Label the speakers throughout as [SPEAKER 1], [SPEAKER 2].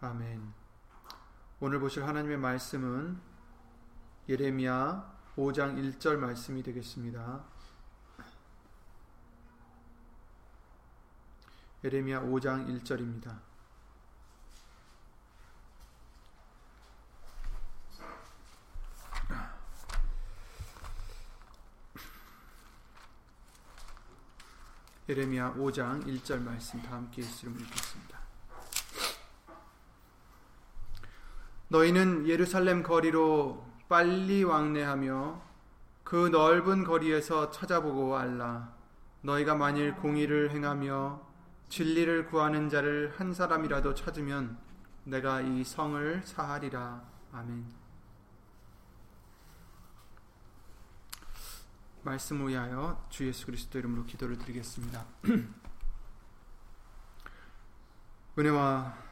[SPEAKER 1] 아멘. 오늘 보실 하나님의 말씀은 예레미야 5장 1절 말씀이 되겠습니다. 예레미야 5장 1절입니다. 예레미야 5장 1절 말씀 다 함께 읽으면 읽겠습니다. 너희는 예루살렘 거리로 빨리 왕래하며 그 넓은 거리에서 찾아보고 알라. 너희가 만일 공의를 행하며 진리를 구하는 자를 한 사람이라도 찾으면 내가 이 성을 사하리라. 아멘. 말씀 위하여 주 예수 그리스도 이름으로 기도를 드리겠습니다. 은혜와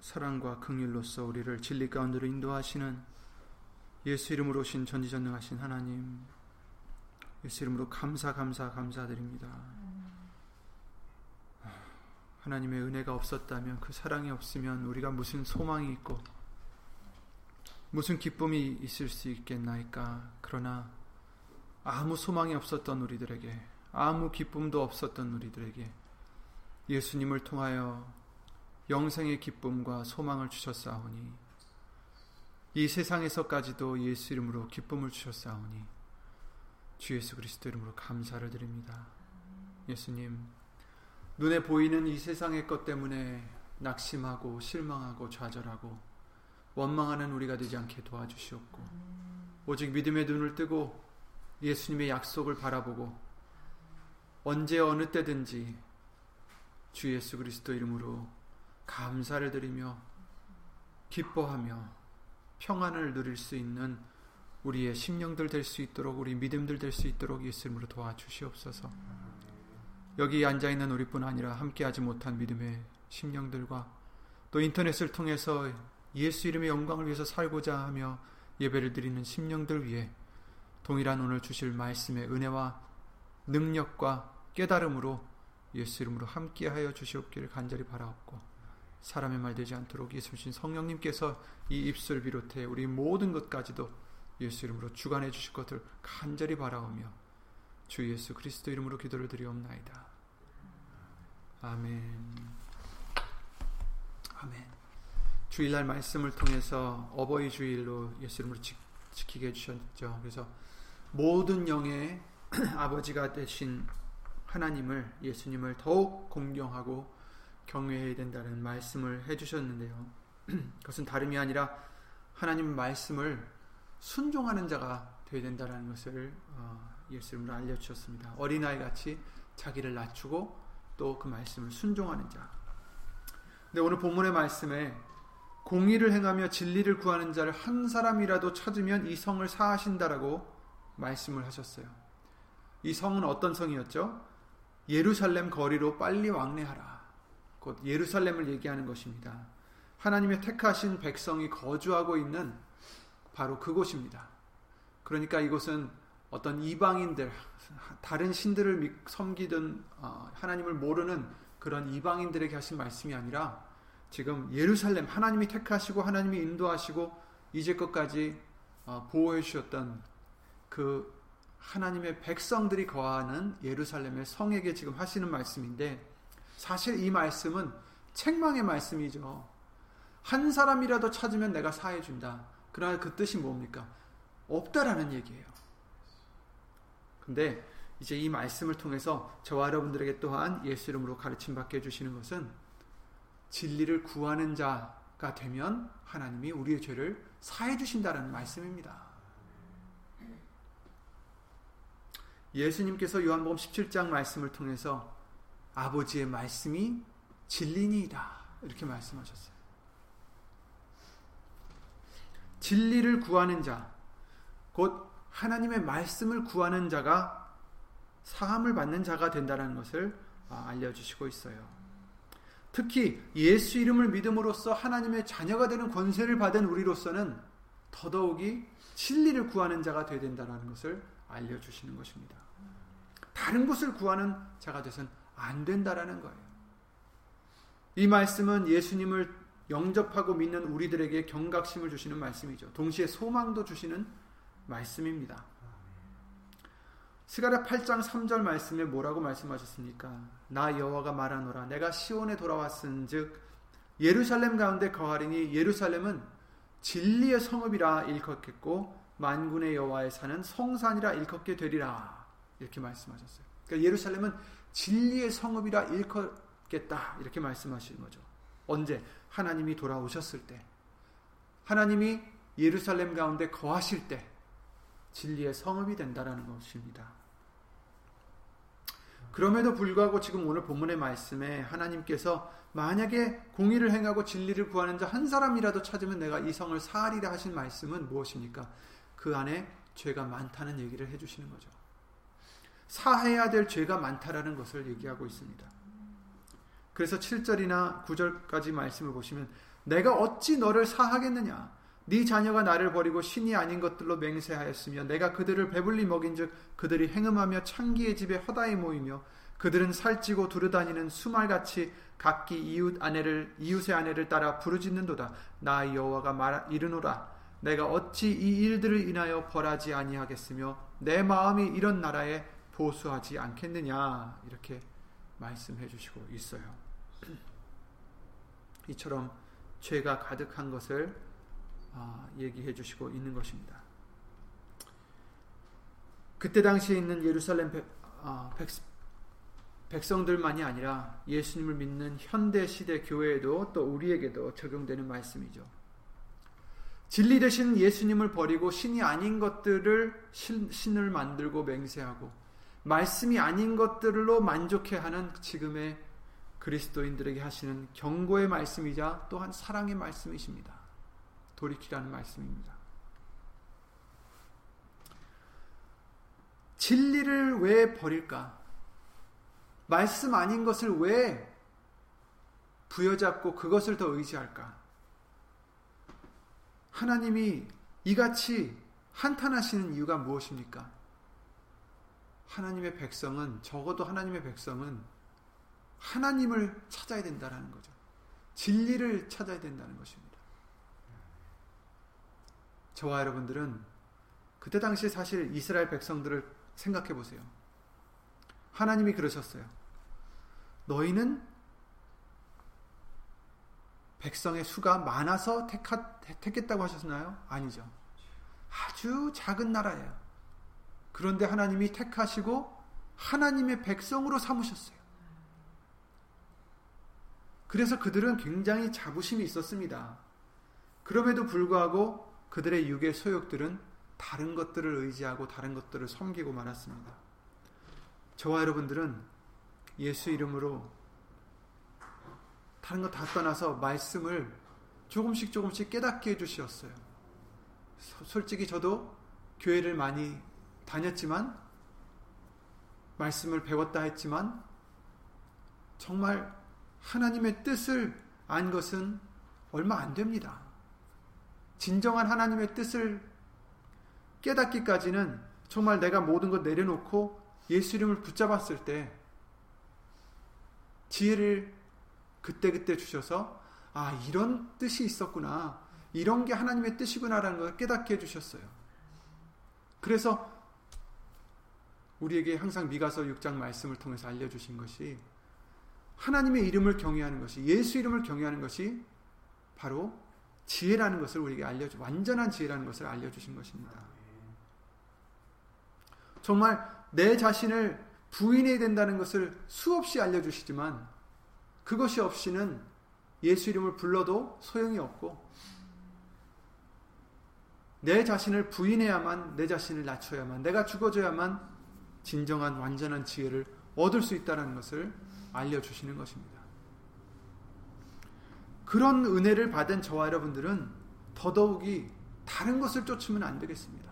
[SPEAKER 1] 사랑과 긍휼로서 우리를 진리 가운데로 인도하시는 예수 이름으로 오신 전지전능하신 하나님 예수 이름으로 감사 감사 감사드립니다. 하나님의 은혜가 없었다면 그 사랑이 없으면 우리가 무슨 소망이 있고 무슨 기쁨이 있을 수 있겠나이까 그러나 아무 소망이 없었던 우리들에게, 아무 기쁨도 없었던 우리들에게 예수님을 통하여 영생의 기쁨과 소망을 주셨사오니 이 세상에서까지도 예수 이름으로 기쁨을 주셨사오니 주 예수 그리스도 이름으로 감사를 드립니다. 예수님, 눈에 보이는 이 세상의 것 때문에 낙심하고 실망하고 좌절하고 원망하는 우리가 되지 않게 도와주시옵고 오직 믿음의 눈을 뜨고 예수님의 약속을 바라보고 언제 어느 때든지 주 예수 그리스도 이름으로 감사를 드리며 기뻐하며 평안을 누릴 수 있는 우리의 심령들 될 수 있도록 우리 믿음들 될 수 있도록 예수님으로 도와주시옵소서. 여기 앉아 있는 우리뿐 아니라 함께하지 못한 믿음의 심령들과 또 인터넷을 통해서 예수 이름의 영광을 위해서 살고자 하며 예배를 드리는 심령들 위해 동일한 오늘 주실 말씀의 은혜와 능력과 깨달음으로 예수 이름으로 함께하여 주시옵기를 간절히 바라옵고 사람의 말 되지 않도록 예수신 성령님께서 이 입술 비롯해 우리 모든 것까지도 예수 이름으로 주관해 주실 것을 간절히 바라오며 주 예수 그리스도 이름으로 기도를 드리옵나이다. 아멘. 아멘. 주일날 말씀을 통해서 어버이 주일로 예수 이름으로 지, 지키게 해주셨죠. 그래서 모든 영의 아버지가 되신 하나님을 예수님을 더욱 공경하고 경외해야 된다는 말씀을 해주셨는데요. 그것은 다름이 아니라 하나님 말씀을 순종하는 자가 되어야 된다는 것을 어, 예수님으로 알려주셨습니다. 어린아이 같이 자기를 낮추고 또 그 말씀을 순종하는 자. 근데 오늘 본문의 말씀에 공의를 행하며 진리를 구하는 자를 한 사람이라도 찾으면 이 성을 사하신다라고 말씀을 하셨어요. 이 성은 어떤 성이었죠? 예루살렘 거리로 빨리 왕래하라. 곧 예루살렘을 얘기하는 것입니다. 하나님의 택하신 백성이 거주하고 있는 바로 그곳입니다. 그러니까 이곳은 어떤 이방인들, 다른 신들을 섬기던 어, 하나님을 모르는 그런 이방인들에게 하신 말씀이 아니라 지금 예루살렘 하나님이 택하시고 하나님이 인도하시고 이제껏까지 어, 보호해 주셨던 그 하나님의 백성들이 거하는 예루살렘의 성에게 지금 하시는 말씀인데 사실 이 말씀은 책망의 말씀이죠. 한 사람이라도 찾으면 내가 사해 준다. 그러나 그 뜻이 뭡니까? 없다라는 얘기예요. 근데 이제 이 말씀을 통해서 저와 여러분들에게 또한 예수 이름으로 가르침 받게 해 주시는 것은 진리를 구하는 자가 되면 하나님이 우리의 죄를 사해 주신다는 말씀입니다. 예수님께서 요한복음 17장 말씀을 통해서 아버지의 말씀이 진리니이다. 이렇게 말씀하셨어요. 진리를 구하는 자, 곧 하나님의 말씀을 구하는 자가 사함을 받는 자가 된다는 것을 아, 알려주시고 있어요. 특히 예수 이름을 믿음으로써 하나님의 자녀가 되는 권세를 받은 우리로서는 더더욱이 진리를 구하는 자가 되어야 된다는 것을 알려주시는 것입니다. 다른 것을 구하는 자가 되선 안 된다라는 거예요. 이 말씀은 예수님을 영접하고 믿는 우리들에게 경각심을 주시는 말씀이죠. 동시에 소망도 주시는 말씀입니다. 스가랴 8장 3절 말씀에 뭐라고 말씀하셨습니까? 나 여호와가 말하노라 내가 시온에 돌아왔은즉 예루살렘 가운데 거하리니 예루살렘은 진리의 성읍이라 일컫겠고 만군의 여호와의 산은 성산이라 일컫게 되리라 이렇게 말씀하셨어요. 그러니까 예루살렘은 진리의 성읍이라 일컫겠다 이렇게 말씀하시는 거죠. 언제 하나님이 돌아오셨을 때 하나님이 예루살렘 가운데 거하실 때 진리의 성읍이 된다라는 것입니다. 그럼에도 불구하고 지금 오늘 본문의 말씀에 하나님께서 만약에 공의를 행하고 진리를 구하는 자 한 사람이라도 찾으면 내가 이 성을 사하리라 하신 말씀은 무엇입니까? 그 안에 죄가 많다는 얘기를 해주시는 거죠. 사해야 될 죄가 많다라는 것을 얘기하고 있습니다. 그래서 7절이나 9절까지 말씀을 보시면 내가 어찌 너를 사하겠느냐? 네 자녀가 나를 버리고 신이 아닌 것들로 맹세하였으며 내가 그들을 배불리 먹인즉 그들이 행음하며 창기의 집에 허다히 모이며 그들은 살찌고 두루다니는 수말같이 각기 이웃 아내를 이웃의 아내를 따라 부르짖는도다. 나 여호와가 말 이르노라. 내가 어찌 이 일들을 인하여 벌하지 아니하겠으며 내 마음이 이런 나라에 보수하지 않겠느냐 이렇게 말씀해 주시고 있어요. 이처럼 죄가 가득한 것을 아, 얘기해 주시고 있는 것입니다. 그때 당시에 있는 예루살렘 백, 아, 백, 백성들만이 아니라 예수님을 믿는 현대 시대 교회에도 또 우리에게도 적용되는 말씀이죠. 진리 대신 예수님을 버리고 신이 아닌 것들을 신, 신을 만들고 맹세하고 말씀이 아닌 것들로 만족해 하는 지금의 그리스도인들에게 하시는 경고의 말씀이자 또한 사랑의 말씀이십니다. 돌이키라는 말씀입니다. 진리를 왜 버릴까? 말씀 아닌 것을 왜 부여잡고 그것을 더 의지할까? 하나님이 이같이 한탄하시는 이유가 무엇입니까? 하나님의 백성은 적어도 하나님의 백성은 하나님을 찾아야 된다는 거죠. 진리를 찾아야 된다는 것입니다. 저와 여러분들은 그때 당시 사실 이스라엘 백성들을 생각해 보세요. 하나님이 그러셨어요. 너희는 백성의 수가 많아서 택하, 택했다고 하셨나요? 아니죠. 아주 작은 나라예요. 그런데 하나님이 택하시고 하나님의 백성으로 삼으셨어요. 그래서 그들은 굉장히 자부심이 있었습니다. 그럼에도 불구하고 그들의 육의 소욕들은 다른 것들을 의지하고 다른 것들을 섬기고 말았습니다. 저와 여러분들은 예수 이름으로 다른 거다 떠나서 말씀을 조금씩 조금씩 깨닫게 해주셨어요. 솔직히 저도 교회를 많이 다녔지만, 말씀을 배웠다 했지만, 정말 하나님의 뜻을 안 것은 얼마 안 됩니다. 진정한 하나님의 뜻을 깨닫기까지는 정말 내가 모든 것 내려놓고 예수 이름을 붙잡았을 때 지혜를 그때그때 주셔서 아, 이런 뜻이 있었구나. 이런 게 하나님의 뜻이구나라는 걸 깨닫게 해주셨어요. 그래서 우리에게 항상 미가서 6장 말씀을 통해서 알려주신 것이 하나님의 이름을 경외하는 것이 예수 이름을 경외하는 것이 바로 지혜라는 것을 우리에게 알려주 완전한 지혜라는 것을 알려주신 것입니다. 정말 내 자신을 부인해야 된다는 것을 수없이 알려주시지만 그것이 없이는 예수 이름을 불러도 소용이 없고 내 자신을 부인해야만 내 자신을 낮춰야만 내가 죽어져야만 진정한 완전한 지혜를 얻을 수 있다는 것을 알려주시는 것입니다. 그런 은혜를 받은 저와 여러분들은 더더욱이 다른 것을 쫓으면 안 되겠습니다.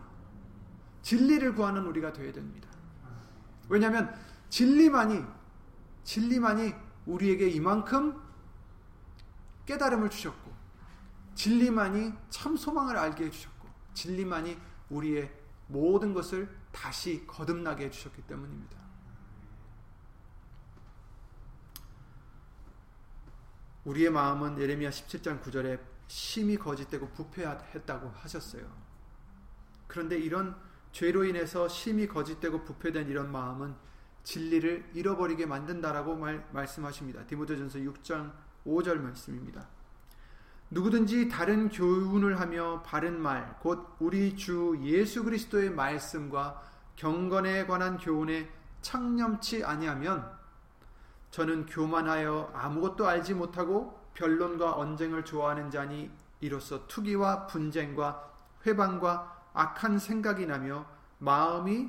[SPEAKER 1] 진리를 구하는 우리가 되어야 됩니다. 왜냐하면 진리만이 진리만이 우리에게 이만큼 깨달음을 주셨고 진리만이 참 소망을 알게 해주셨고 진리만이 우리의 모든 것을 다시 거듭나게 해주셨기 때문입니다. 우리의 마음은 예레미야 17장 9절에 심히 거짓되고 부패했다고 하셨어요. 그런데 이런 죄로 인해서 심히 거짓되고 부패된 이런 마음은 진리를 잃어버리게 만든다라고 말, 말씀하십니다. 디모데전서 6장 5절 말씀입니다. 누구든지 다른 교훈을 하며 바른 말, 곧 우리 주 예수 그리스도의 말씀과 경건에 관한 교훈에 창념치 아니하면 저는 교만하여 아무것도 알지 못하고 변론과 언쟁을 좋아하는 자니 이로써 투기와 분쟁과 회방과 악한 생각이 나며 마음이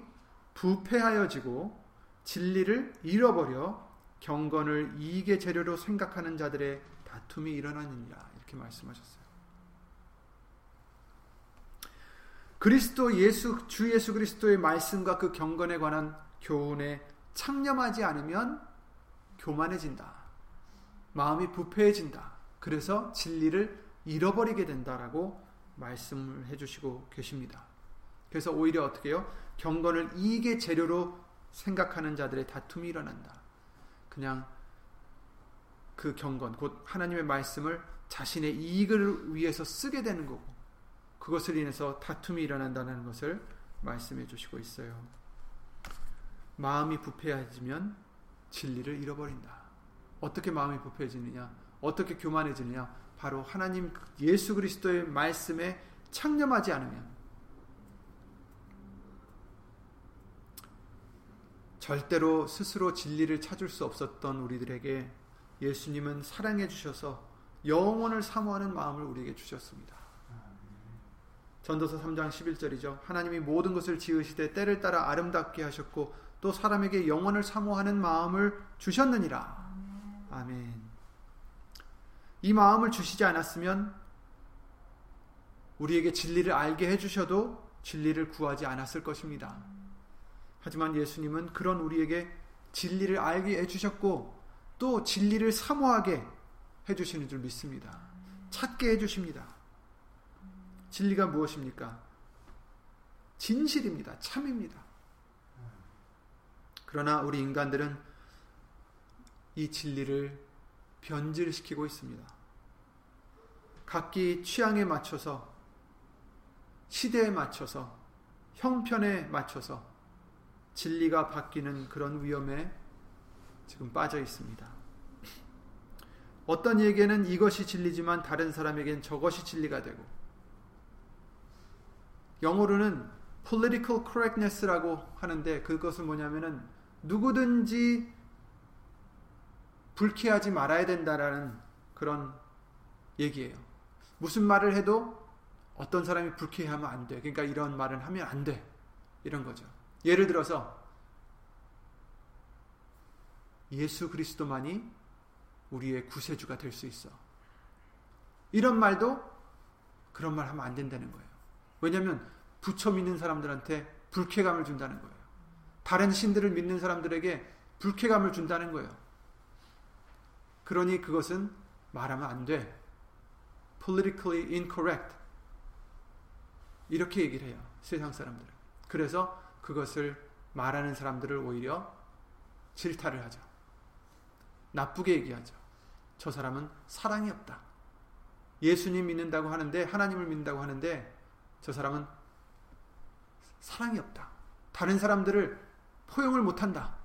[SPEAKER 1] 부패하여지고 진리를 잃어버려 경건을 이익의 재료로 생각하는 자들의 다툼이 일어나느니라 이렇게 말씀하셨어요. 그리스도 예수 주 예수 그리스도의 말씀과 그 경건에 관한 교훈에 창념하지 않으면 교만해진다. 마음이 부패해진다. 그래서 진리를 잃어버리게 된다라고 말씀을 해주시고 계십니다. 그래서 오히려 어떻게 해요? 경건을 이익의 재료로 생각하는 자들의 다툼이 일어난다. 그냥 그 경건, 곧 하나님의 말씀을 자신의 이익을 위해서 쓰게 되는 거고, 그것을 인해서 다툼이 일어난다는 것을 말씀해 주시고 있어요. 마음이 부패해지면 진리를 잃어버린다. 어떻게 마음이 부패해지느냐? 어떻게 교만해지느냐? 바로 하나님 예수 그리스도의 말씀에 창념하지 않으면 절대로 스스로 진리를 찾을 수 없었던 우리들에게 예수님은 사랑해 주셔서 영원을 사모하는 마음을 우리에게 주셨습니다. 전도서 3장 11절이죠. 하나님이 모든 것을 지으시되 때를 따라 아름답게 하셨고 또 사람에게 영원을 사모하는 마음을 주셨느니라. 아멘. 이 마음을 주시지 않았으면 우리에게 진리를 알게 해주셔도 진리를 구하지 않았을 것입니다. 하지만 예수님은 그런 우리에게 진리를 알게 해주셨고 또 진리를 사모하게 해주시는 줄 믿습니다. 찾게 해주십니다. 진리가 무엇입니까? 진실입니다. 참입니다. 그러나 우리 인간들은 이 진리를 변질시키고 있습니다. 각기 취향에 맞춰서 시대에 맞춰서 형편에 맞춰서 진리가 바뀌는 그런 위험에 지금 빠져 있습니다. 어떤 이에게는 이것이 진리지만 다른 사람에겐 저것이 진리가 되고 영어로는 political correctness라고 하는데 그것은 뭐냐면은 누구든지 불쾌하지 말아야 된다라는 그런 얘기예요. 무슨 말을 해도 어떤 사람이 불쾌하면 안 돼. 그러니까 이런 말을 하면 안 돼. 이런 거죠. 예를 들어서 예수 그리스도만이 우리의 구세주가 될 수 있어. 이런 말도 그런 말 하면 안 된다는 거예요. 왜냐하면 부처 믿는 사람들한테 불쾌감을 준다는 거예요. 다른 신들을 믿는 사람들에게 불쾌감을 준다는 거예요. 그러니 그것은 말하면 안 돼. politically incorrect. 이렇게 얘기를 해요. 세상 사람들은. 그래서 그것을 말하는 사람들을 오히려 질타를 하죠. 나쁘게 얘기하죠. 저 사람은 사랑이 없다. 예수님 믿는다고 하는데, 하나님을 믿는다고 하는데, 저 사람은 사랑이 없다. 다른 사람들을 포용을 못한다.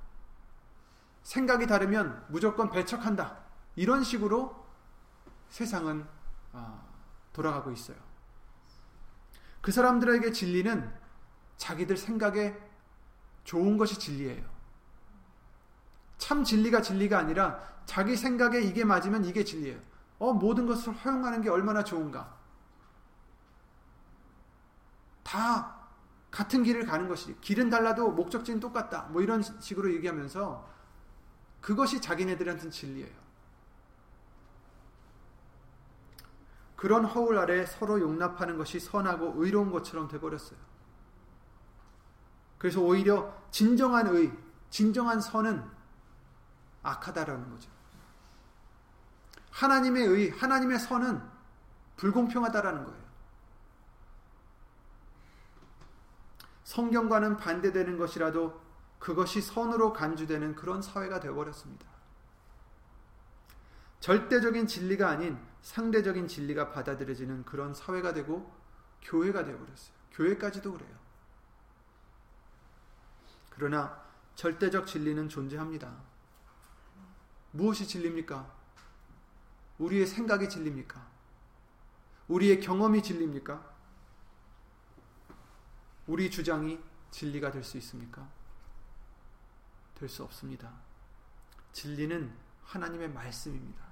[SPEAKER 1] 생각이 다르면 무조건 배척한다. 이런 식으로 세상은 아, 돌아가고 있어요. 그 사람들에게 진리는 자기들 생각에 좋은 것이 진리예요. 참 진리가 진리가 아니라 자기 생각에 이게 맞으면 이게 진리예요. 어, 모든 것을 허용하는 게 얼마나 좋은가. 다 같은 길을 가는 것이 길은 달라도 목적지는 똑같다. 뭐 이런 식으로 얘기하면서 그것이 자기네들한테는 진리예요. 그런 허울 아래 서로 용납하는 것이 선하고 의로운 것처럼 돼버렸어요. 그래서 오히려 진정한 의, 진정한 선은 악하다라는 거죠. 하나님의 의, 하나님의 선은 불공평하다라는 거예요. 성경과는 반대되는 것이라도 그것이 선으로 간주되는 그런 사회가 되어버렸습니다. 절대적인 진리가 아닌 상대적인 진리가 받아들여지는 그런 사회가 되고 교회가 되어버렸어요. 교회까지도 그래요. 그러나 절대적 진리는 존재합니다. 무엇이 진리입니까? 우리의 생각이 진리입니까? 우리의 경험이 진리입니까? 우리 주장이 진리가 될 수 있습니까? 될 수 없습니다. 진리는 하나님의 말씀입니다.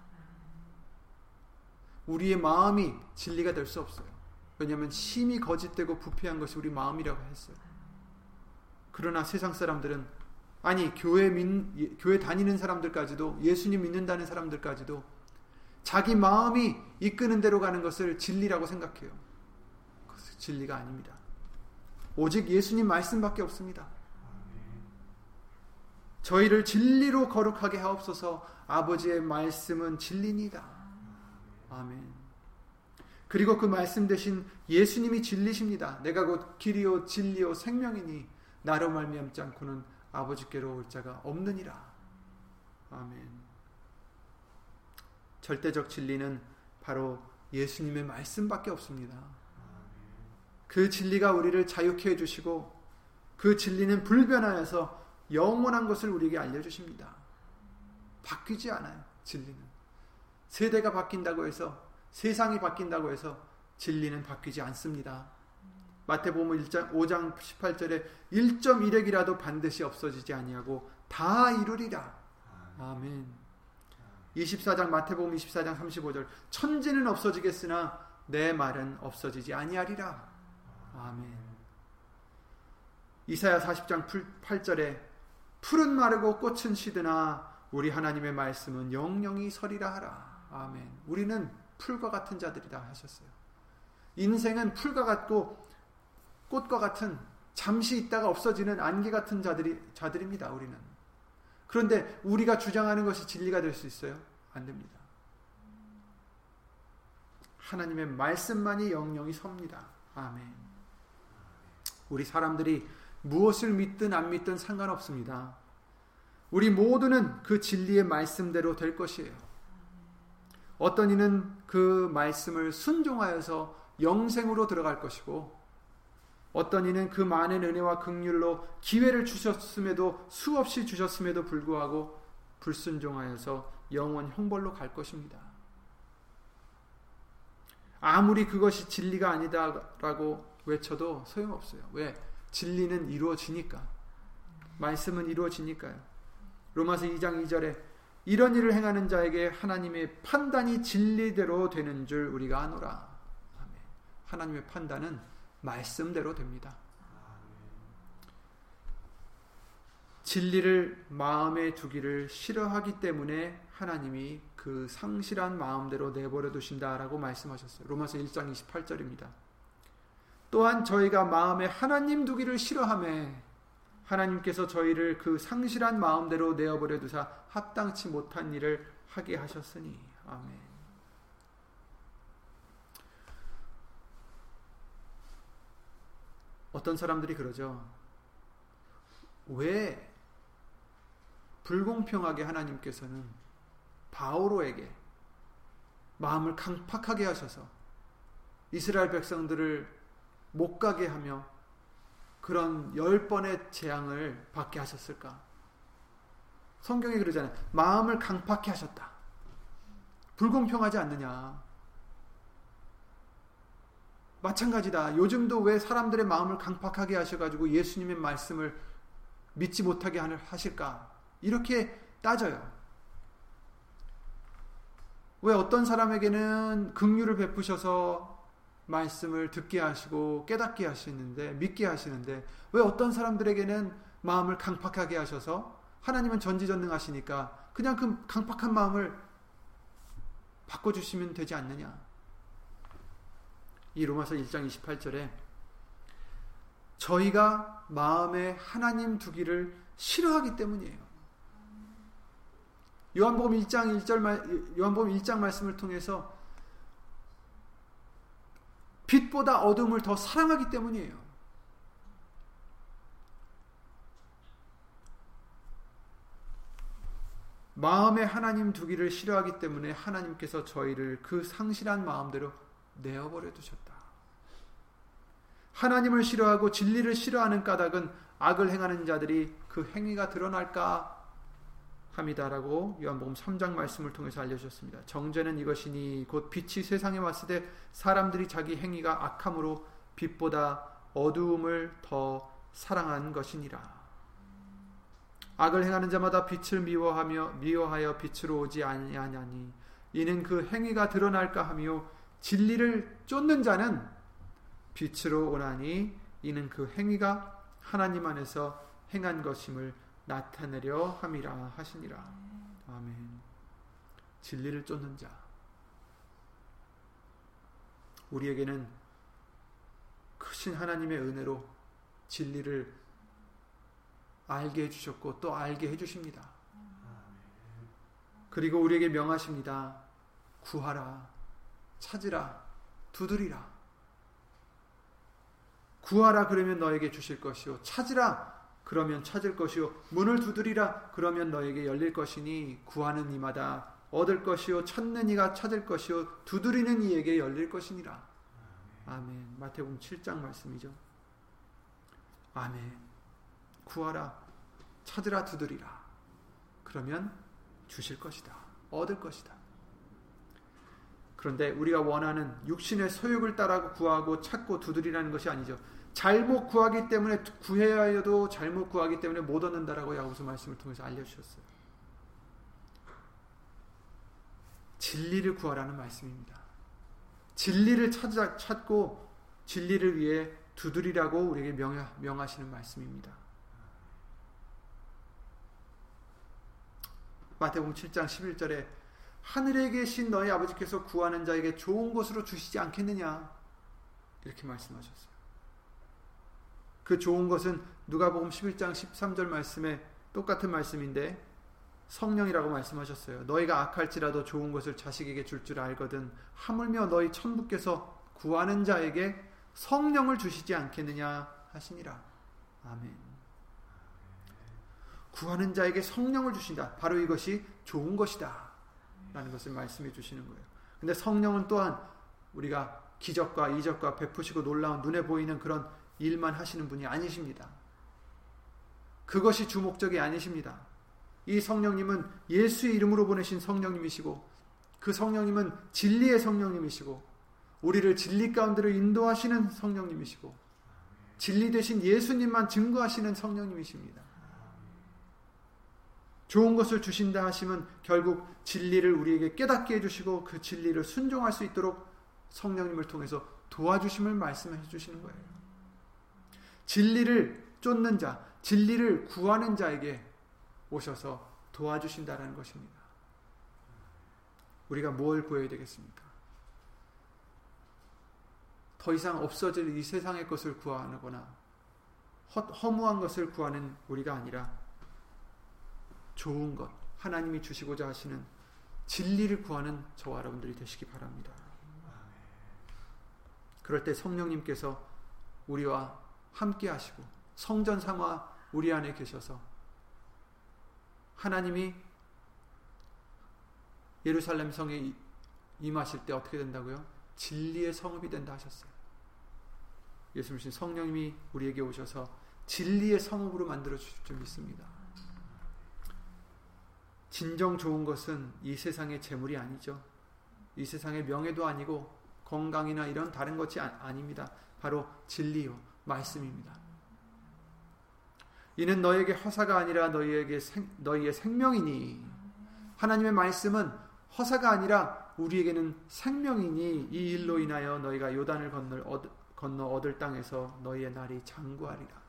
[SPEAKER 1] 우리의 마음이 진리가 될 수 없어요. 왜냐하면 심히 거짓되고 부패한 것이 우리 마음이라고 했어요. 그러나 세상 사람들은 아니 교회 민, 교회 다니는 사람들까지도 예수님 믿는다는 사람들까지도 자기 마음이 이끄는 대로 가는 것을 진리라고 생각해요. 그것은 진리가 아닙니다. 오직 예수님 말씀밖에 없습니다. 저희를 진리로 거룩하게 하옵소서 아버지의 말씀은 진리니다. 아멘. 그리고 그 말씀 대신 예수님이 진리십니다. 내가 곧 길이요 진리요 생명이니 나로 말미암지 않고는 아버지께로 올 자가 없느니라. 아멘. 절대적 진리는 바로 예수님의 말씀밖에 없습니다. 그 진리가 우리를 자유케 해주시고 그 진리는 불변하여서 영원한 것을 우리에게 알려주십니다. 바뀌지 않아요. 진리는. 세대가 바뀐다고 해서 세상이 바뀐다고 해서 진리는 바뀌지 않습니다. 마태복음 1장 5장 18절에 1.1핵이라도 반드시 없어지지 아니하고 다 이루리라. 아멘. 24장 마태복음 24장 35절 천지는 없어지겠으나 내 말은 없어지지 아니하리라. 아멘. 이사야 40장 8절에 풀은 마르고 꽃은 시드나 우리 하나님의 말씀은 영영이 서리라 하라. 아멘. 우리는 풀과 같은 자들이다 하셨어요. 인생은 풀과 같고 꽃과 같은 잠시 있다가 없어지는 안개 같은 자들이 자들입니다. 우리는. 그런데 우리가 주장하는 것이 진리가 될 수 있어요? 안 됩니다. 하나님의 말씀만이 영영이 섭니다. 아멘. 우리 사람들이 무엇을 믿든 안 믿든 상관없습니다. 우리 모두는 그 진리의 말씀대로 될 것이에요. 어떤 이는 그 말씀을 순종하여서 영생으로 들어갈 것이고 어떤 이는 그 많은 은혜와 긍휼로 기회를 주셨음에도 수없이 주셨음에도 불구하고 불순종하여서 영원 형벌로 갈 것입니다. 아무리 그것이 진리가 아니다라고 외쳐도 소용없어요. 왜? 진리는 이루어지니까. 말씀은 이루어지니까요. 로마서 2장 2절에 이런 일을 행하는 자에게 하나님의 판단이 진리대로 되는 줄 우리가 아노라. 하나님의 판단은 말씀대로 됩니다. 진리를 마음에 두기를 싫어하기 때문에 하나님이 그 상실한 마음대로 내버려 두신다라고 말씀하셨어요. 로마서 1장 28절입니다. 또한 저희가 마음에 하나님 두기를 싫어함에 하나님께서 저희를 그 상실한 마음대로 내어버려 두사 합당치 못한 일을 하게 하셨으니 아멘. 어떤 사람들이 그러죠. 왜 불공평하게 하나님께서는 바오로에게 마음을 강팍하게 하셔서 이스라엘 백성들을 못 가게 하며 그런 열 번의 재앙을 받게 하셨을까? 성경이 그러잖아요. 마음을 강팍해 하셨다. 불공평하지 않느냐. 마찬가지다. 요즘도 왜 사람들의 마음을 강팍하게 하셔가지고 예수님의 말씀을 믿지 못하게 하실까? 이렇게 따져요. 왜 어떤 사람에게는 긍휼을 베푸셔서 말씀을 듣게 하시고 깨닫게 하시는데 믿게 하시는데 왜 어떤 사람들에게는 마음을 강팍하게 하셔서 하나님은 전지전능하시니까 그냥 그 강팍한 마음을 바꿔주시면 되지 않느냐? 이 로마서 1장 28절에 저희가 마음에 하나님 두기를 싫어하기 때문이에요. 요한복음 1장 1절 요한복음 1장 말씀을 통해서 빛보다 어둠을 더 사랑하기 때문이에요. 마음에 하나님 두기를 싫어하기 때문에 하나님께서 저희를 그 상실한 마음대로 내어버려 두셨다. 하나님을 싫어하고 진리를 싫어하는 까닭은 악을 행하는 자들이 그 행위가 드러날까 함이다라고 요한복음 3장 말씀을 통해서 알려주셨습니다. 정죄는 이것이니 곧 빛이 세상에 왔을 때 사람들이 자기 행위가 악함으로 빛보다 어두움을 더 사랑한 것이니라. 악을 행하는 자마다 빛을 미워하며 미워하여 빛으로 오지 아니하냐니 이는 그 행위가 드러날까 하며 진리를 쫓는 자는 빛으로 오나니 이는 그 행위가 하나님 안에서 행한 것임을 나타내려 함이라 하시니라. 아멘. 진리를 쫓는 자. 우리에게는 크신 하나님의 은혜로 진리를 알게 해주셨고 또 알게 해주십니다. 그리고 우리에게 명하십니다. 구하라, 찾으라, 두드리라. 구하라 그러면 너에게 주실 것이요. 찾으라 그러면 찾을 것이요. 문을 두드리라 그러면 너에게 열릴 것이니 구하는 이마다 얻을 것이요. 찾는 이가 찾을 것이요. 두드리는 이에게 열릴 것이니라. 아멘. 마태복음 7장 말씀이죠. 아멘. 구하라 찾으라 두드리라. 그러면 주실 것이다. 얻을 것이다. 그런데 우리가 원하는 육신의 소욕을 따라 구하고 찾고 두드리라는 것이 아니죠. 잘못 구하기 때문에 구해야 해도 잘못 구하기 때문에 못 얻는다라고 야고보 말씀을 통해서 알려주셨어요. 진리를 구하라는 말씀입니다. 진리를 찾아, 찾고 진리를 위해 두드리라고 우리에게 명하, 명하시는 말씀입니다. 마태복음 7장 11절에 하늘에 계신 너희 아버지께서 구하는 자에게 좋은 것으로 주시지 않겠느냐 이렇게 말씀하셨어요. 그 좋은 것은 누가복음 11장 13절 말씀에 똑같은 말씀인데 성령이라고 말씀하셨어요. 너희가 악할지라도 좋은 것을 자식에게 줄줄 줄 알거든 하물며 너희 천부께서 구하는 자에게 성령을 주시지 않겠느냐 하시니라. 아멘. 구하는 자에게 성령을 주신다. 바로 이것이 좋은 것이다. 라는 것을 말씀해 주시는 거예요. 근데 성령은 또한 우리가 기적과 이적과 베푸시고 놀라운 눈에 보이는 그런 일만 하시는 분이 아니십니다. 그것이 주목적이 아니십니다. 이 성령님은 예수의 이름으로 보내신 성령님이시고 그 성령님은 진리의 성령님이시고 우리를 진리 가운데로 인도하시는 성령님이시고 진리 대신 예수님만 증거하시는 성령님이십니다. 좋은 것을 주신다 하시면 결국 진리를 우리에게 깨닫게 해주시고 그 진리를 순종할 수 있도록 성령님을 통해서 도와주심을 말씀해 주시는 거예요. 진리를 쫓는 자, 진리를 구하는 자에게 오셔서 도와주신다는 것입니다. 우리가 뭘 구해야 되겠습니까? 더 이상 없어질 이 세상의 것을 구하거나 허무한 것을 구하는 우리가 아니라 좋은 것, 하나님이 주시고자 하시는 진리를 구하는 저와 여러분들이 되시기 바랍니다. 그럴 때 성령님께서 우리와 함께 하시고 성전 삼아 우리 안에 계셔서 하나님이 예루살렘 성에 임하실 때 어떻게 된다고요? 진리의 성읍이 된다 하셨어요. 예수님 성령님이 우리에게 오셔서 진리의 성읍으로 만들어 주실 줄 믿습니다. 진정 좋은 것은 이 세상의 재물이 아니죠. 이 세상의 명예도 아니고 건강이나 이런 다른 것이 아, 닙니다 바로 진리요 말씀입니다. 이는 너에게 허사가 아니라 너희에게 생, 너희의 생명이니 하나님의 말씀은 허사가 아니라 우리에게는 생명이니 이 일로 인하여 너희가 요단을 건너, 얻, 건너 얻을 땅에서 너희의 날이 장구하리라.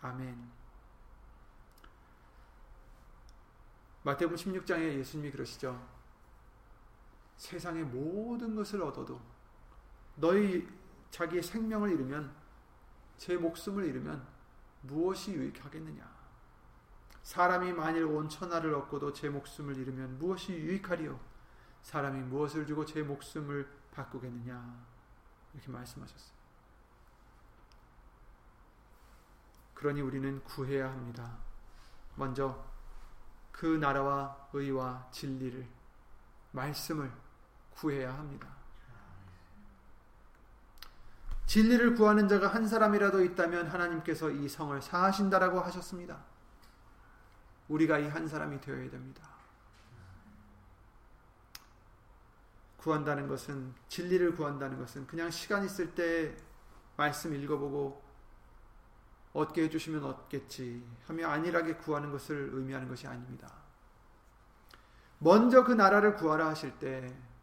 [SPEAKER 1] 아멘. 마태복음 16장에 예수님이 그러시죠. 세상의 모든 것을 얻어도 너희 자기의 생명을 잃으면 제 목숨을 잃으면 무엇이 유익하겠느냐? 사람이 만일 온 천하를 얻고도 제 목숨을 잃으면 무엇이 유익하리요? 사람이 무엇을 주고 제 목숨을 바꾸겠느냐? 이렇게 말씀하셨어요. 그러니 우리는 구해야 합니다. 먼저 그 나라와 의와 진리를 말씀을 구해야 합니다. 진리를 구하는 자가 한 사람이라도 있다면 하나님께서 이 성을 사하신다라고 하셨습니다. 우리가 이 한 사람이 되어야 됩니다. 구한다는 것은 진리를 구한다는 것은 그냥 시간 있을 때 말씀 읽어보고 얻게 해주시면 얻겠지 하며 안일하게 구하는 것을 의미하는 것이 아닙니다. 먼저 그 나라를 구하라 하실 때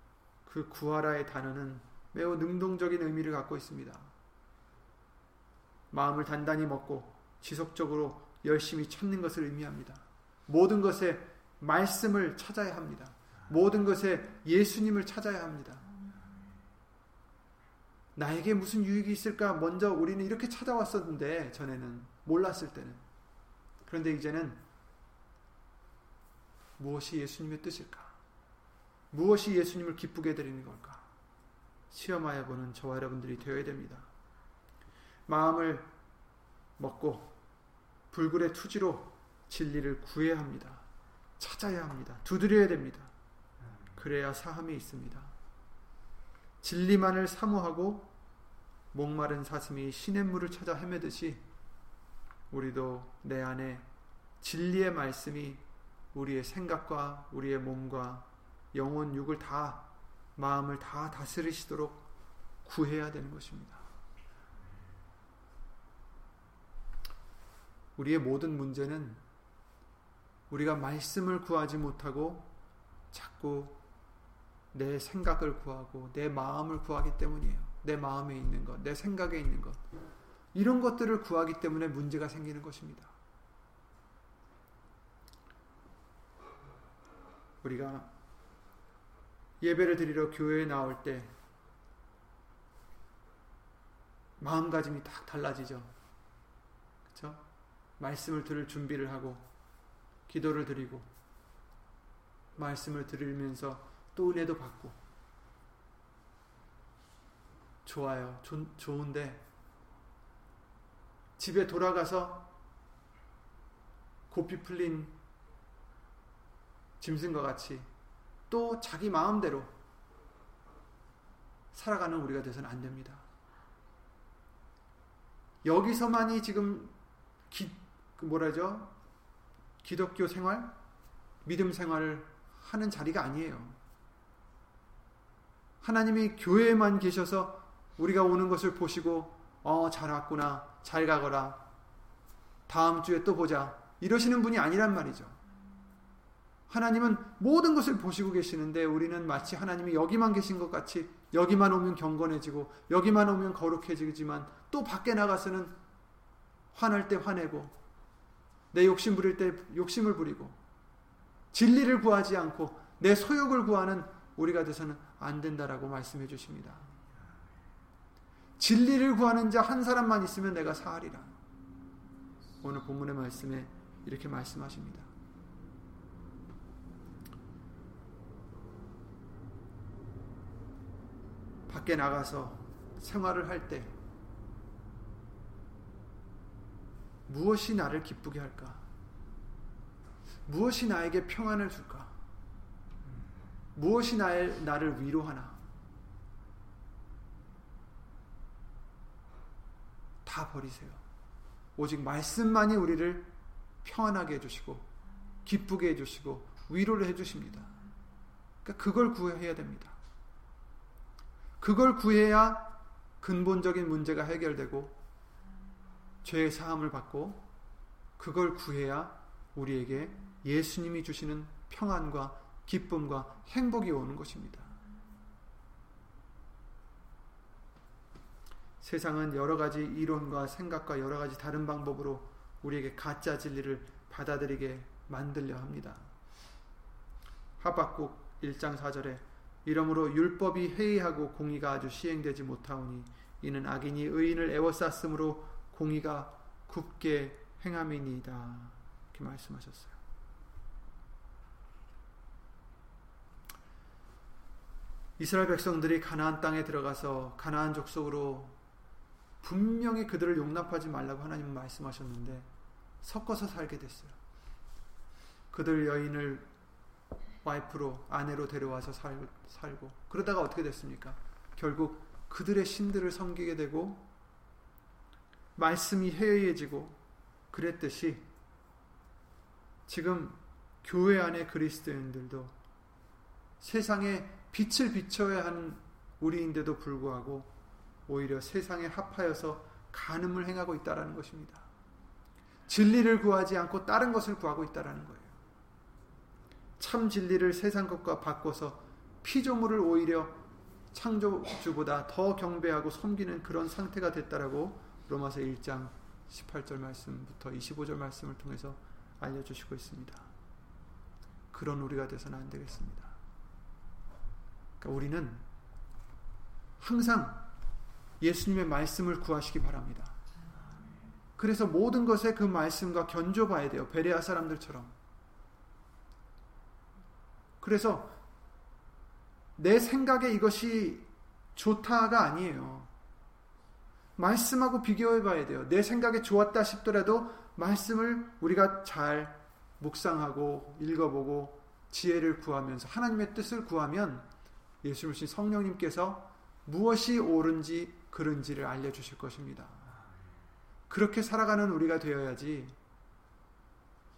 [SPEAKER 1] 그 구하라의 단어는 매우 능동적인 의미를 갖고 있습니다. 마음을 단단히 먹고 지속적으로 열심히 찾는 것을 의미합니다. 모든 것에 말씀을 찾아야 합니다. 모든 것에 예수님을 찾아야 합니다. 나에게 무슨 유익이 있을까? 먼저 우리는 이렇게 찾아왔었는데, 전에는. 몰랐을 때는. 그런데 이제는 무엇이 예수님의 뜻일까? 무엇이 예수님을 기쁘게 드리는 걸까? 시험하여 보는 저와 여러분들이 되어야 됩니다. 마음을 먹고 불굴의 투지로 진리를 구해야 합니다. 찾아야 합니다. 두드려야 됩니다. 그래야 사함이 있습니다. 진리만을 사모하고 목마른 사슴이 시냇물을 찾아 헤매듯이 우리도 내 안에 진리의 말씀이 우리의 생각과 우리의 몸과 영혼 육을 다 마음을 다 다스리시도록 구해야 되는 것입니다. 우리의 모든 문제는 우리가 말씀을 구하지 못하고 자꾸 내 생각을 구하고 내 마음을 구하기 때문이에요. 내 마음에 있는 것, 내 생각에 있는 것. 이런 것들을 구하기 때문에 문제가 생기는 것입니다. 우리가 예배를 드리러 교회에 나올 때 마음가짐이 딱 달라지죠. 그렇죠? 말씀을 들을 준비를 하고 기도를 드리고 말씀을 들으면서 또 은혜도 받고 좋아요. 조, 좋은데 집에 돌아가서 고삐 풀린 짐승과 같이 또 자기 마음대로 살아가는 우리가 돼서는 안 됩니다. 여기서만이 지금 기, 그 뭐라죠? 기독교 생활, 믿음 생활을 하는 자리가 아니에요. 하나님이 교회에만 계셔서 우리가 오는 것을 보시고 어, 잘 왔구나. 잘 가거라. 다음 주에 또 보자. 이러시는 분이 아니란 말이죠. 하나님은 모든 것을 보시고 계시는데 우리는 마치 하나님이 여기만 계신 것 같이 여기만 오면 경건해지고 여기만 오면 거룩해지지만 또 밖에 나가서는 화낼 때 화내고 내 욕심 부릴 때 욕심을 부리고 진리를 구하지 않고 내 소욕을 구하는 우리가 돼서는 안 된다라고 말씀해 주십니다. 진리를 구하는 자 한 사람만 있으면 내가 사하리라. 오늘 본문의 말씀에 이렇게 말씀하십니다. 밖에 나가서 생활을 할 때 무엇이 나를 기쁘게 할까? 무엇이 나에게 평안을 줄까? 무엇이 나의, 나를 위로하나? 다 버리세요. 오직 말씀만이 우리를 평안하게 해주시고, 기쁘게 해주시고, 위로를 해주십니다. 그러니까 그걸 구해야 됩니다. 그걸 구해야 근본적인 문제가 해결되고 죄의 사함을 받고 그걸 구해야 우리에게 예수님이 주시는 평안과 기쁨과 행복이 오는 것입니다. 세상은 여러 가지 이론과 생각과 여러 가지 다른 방법으로 우리에게 가짜 진리를 받아들이게 만들려 합니다. 하박국 1장 4절에 이러므로 율법이 회의하고 공의가 아주 시행되지 못하오니 이는 악인이 의인을 애워쌌으므로 공의가 굽게 행함이니이다. 이렇게 말씀하셨어요. 이스라엘 백성들이 가나안 땅에 들어가서 가나안 족속으로 분명히 그들을 용납하지 말라고 하나님은 말씀하셨는데 섞어서 살게 됐어요. 그들 여인을 와이프로 아내로 데려와서 살, 살고 그러다가 어떻게 됐습니까? 결국 그들의 신들을 섬기게 되고 말씀이 해이해지고 그랬듯이 지금 교회 안의 그리스도인들도 세상에 빛을 비춰야 하는 우리인데도 불구하고 오히려 세상에 합하여서 간음을 행하고 있다라는 것입니다. 진리를 구하지 않고 다른 것을 구하고 있다라는 거예요. 참 진리를 세상 것과 바꿔서 피조물을 오히려 창조주보다 더 경배하고 섬기는 그런 상태가 됐다라고 로마서 1장 18절 말씀부터 25절 말씀을 통해서 알려주시고 있습니다. 그런 우리가 돼서는 안 되겠습니다. 그러니까 우리는 항상 예수님의 말씀을 구하시기 바랍니다. 그래서 모든 것에 그 말씀과 견줘봐야 돼요. 베레아 사람들처럼. 그래서 내 생각에 이것이 좋다가 아니에요. 말씀하고 비교해 봐야 돼요. 내 생각에 좋았다 싶더라도 말씀을 우리가 잘 묵상하고 읽어보고 지혜를 구하면서 하나님의 뜻을 구하면 예수님 성령님께서 무엇이 옳은지 그른지를 알려주실 것입니다. 그렇게 살아가는 우리가 되어야지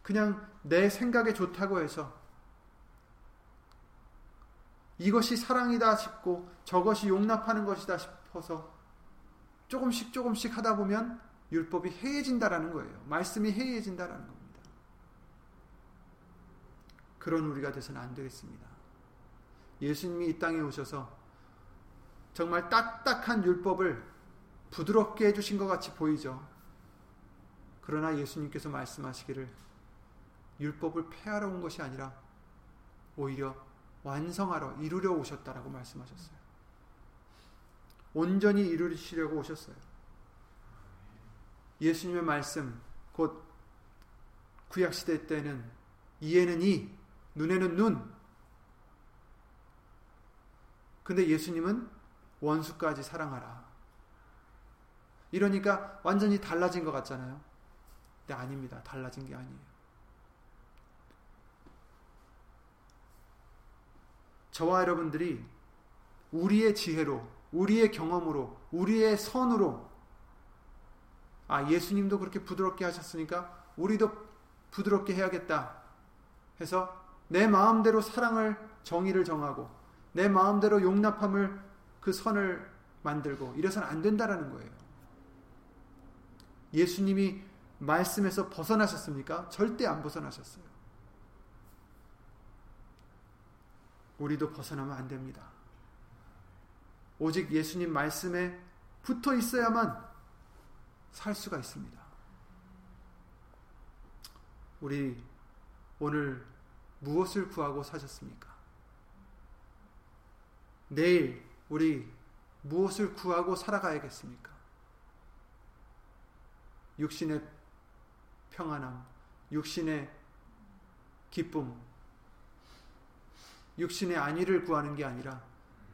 [SPEAKER 1] 그냥 내 생각에 좋다고 해서 이것이 사랑이다 싶고 저것이 용납하는 것이다 싶어서 조금씩 조금씩 하다 보면 율법이 해해진다라는 거예요. 말씀이 해해진다라는 겁니다. 그런 우리가 돼서는 안 되겠습니다. 예수님이 이 땅에 오셔서 정말 딱딱한 율법을 부드럽게 해주신 것 같이 보이죠. 그러나 예수님께서 말씀하시기를 율법을 폐하러 온 것이 아니라 오히려 완성하러 이루려 오셨다라고 말씀하셨어요. 온전히 이루시려고 오셨어요. 예수님의 말씀 곧 구약 시대 때는 이에는 이, 눈에는 눈. 근데 예수님은 원수까지 사랑하라. 이러니까 완전히 달라진 것 같잖아요. 근데 아닙니다. 달라진 게 아니에요. 저와 여러분들이 우리의 지혜로, 우리의 경험으로, 우리의 선으로, 아, 예수님도 그렇게 부드럽게 하셨으니까 우리도 부드럽게 해야겠다 해서 내 마음대로 사랑을, 정의를 정하고, 내 마음대로 용납함을, 그 선을 만들고, 이래서는 안 된다라는 거예요. 예수님이 말씀에서 벗어나셨습니까? 절대 안 벗어나셨어요. 우리도 벗어나면 안 됩니다. 오직 예수님 말씀에 붙어 있어야만 살 수가 있습니다. 우리 오늘 무엇을 구하고 사셨습니까? 내일 우리 무엇을 구하고 살아가야겠습니까? 육신의 평안함, 육신의 기쁨, 육신의 안위를 구하는 게 아니라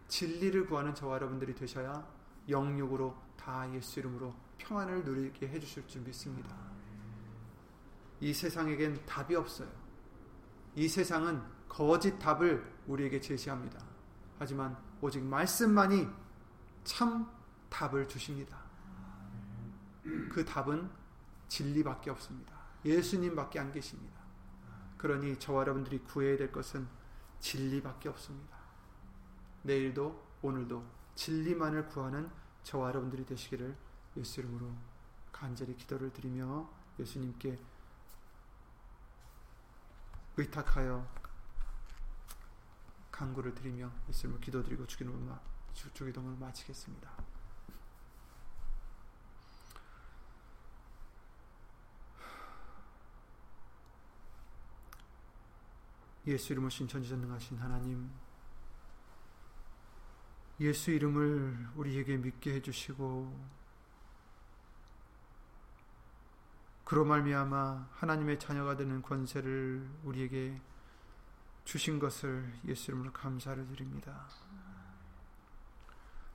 [SPEAKER 1] 진리를 구하는 저와 여러분들이 되셔야 영육으로 다 예수 이름으로 평안을 누리게 해주실 줄 믿습니다. 이 세상에겐 답이 없어요. 이 세상은 거짓 답을 우리에게 제시합니다. 하지만 오직 말씀만이 참 답을 주십니다. 그 답은 진리밖에 없습니다. 예수님밖에 안 계십니다. 그러니 저와 여러분들이 구해야 될 것은 진리밖에 없습니다. 내일도 오늘도 진리만을 구하는 저와 여러분들이 되시기를 예수 이름으로 간절히 기도를 드리며 예수님께 의탁하여 간구를 드리며 예수 이름으로 기도드리고 주기도문을 마치겠습니다. 예수 이름을 신천지전능하신 하나님 예수 이름을 우리에게 믿게 해주시고 그로 말미암아 하나님의 자녀가 되는 권세를 우리에게 주신 것을 예수 이름으로 감사를 드립니다.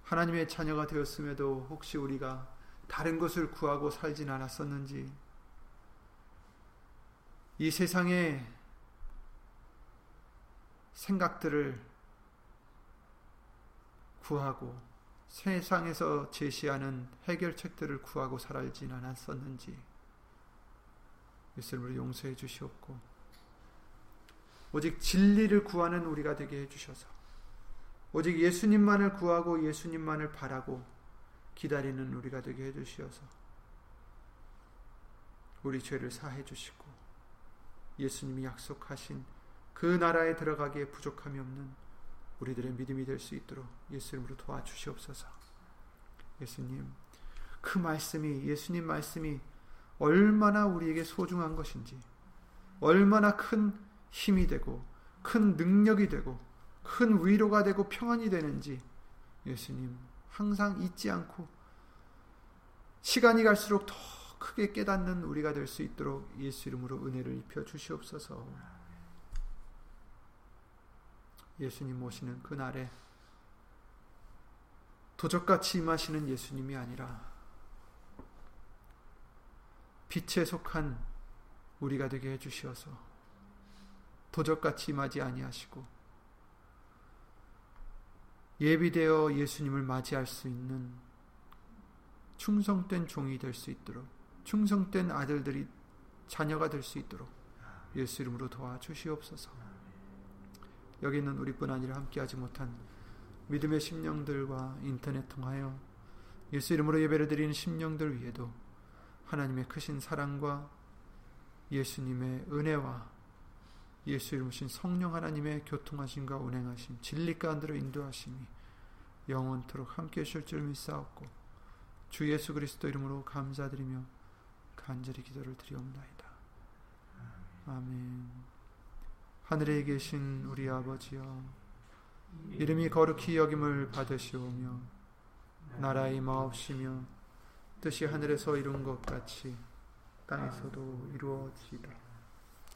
[SPEAKER 1] 하나님의 자녀가 되었음에도 혹시 우리가 다른 것을 구하고 살진 않았었는지 이 세상에 생각들을 구하고 세상에서 제시하는 해결책들을 구하고 살아진 않았었는지 예수님을 용서해 주시옵고 오직 진리를 구하는 우리가 되게 해 주셔서 오직 예수님만을 구하고 예수님만을 바라고 기다리는 우리가 되게 해 주시어서 우리 죄를 사해 주시고 예수님이 약속하신 그 나라에 들어가기에 부족함이 없는 우리들의 믿음이 될 수 있도록 예수 님으로 도와주시옵소서. 예수님, 그 말씀이 예수님 말씀이 얼마나 우리에게 소중한 것인지, 얼마나 큰 힘이 되고, 큰 능력이 되고, 큰 위로가 되고 평안이 되는지, 예수님, 항상 잊지 않고, 시간이 갈수록 더 크게 깨닫는 우리가 될 수 있도록 예수 이름으로 은혜를 입혀 주시옵소서. 예수님 오시는 그날에 도적같이 임하시는 예수님이 아니라 빛에 속한 우리가 되게 해주시어서 도적같이 임하지 아니하시고 예비되어 예수님을 맞이할 수 있는 충성된 종이 될 수 있도록 충성된 아들들이 자녀가 될 수 있도록 예수 이름으로 도와주시옵소서. 여기 있는 우리뿐 아니라 함께하지 못한 믿음의 심령들과 인터넷 통하여 예수 이름으로 예배를 드리는 심령들 위에도 하나님의 크신 사랑과 예수님의 은혜와 예수 이름으신 성령 하나님의 교통하심과 운행하심 진리 가운데로 인도하심이 영원토록 함께 하실 줄 믿사옵고 주 예수 그리스도 이름으로 감사드리며 간절히 기도를 드리옵나이다. 아멘. 하늘에 계신 우리 아버지여 이름이 거룩히 여김을 받으시오며 나라의 마옵시며 뜻이 하늘에서 이룬 것 같이 땅에서도 이루어지다.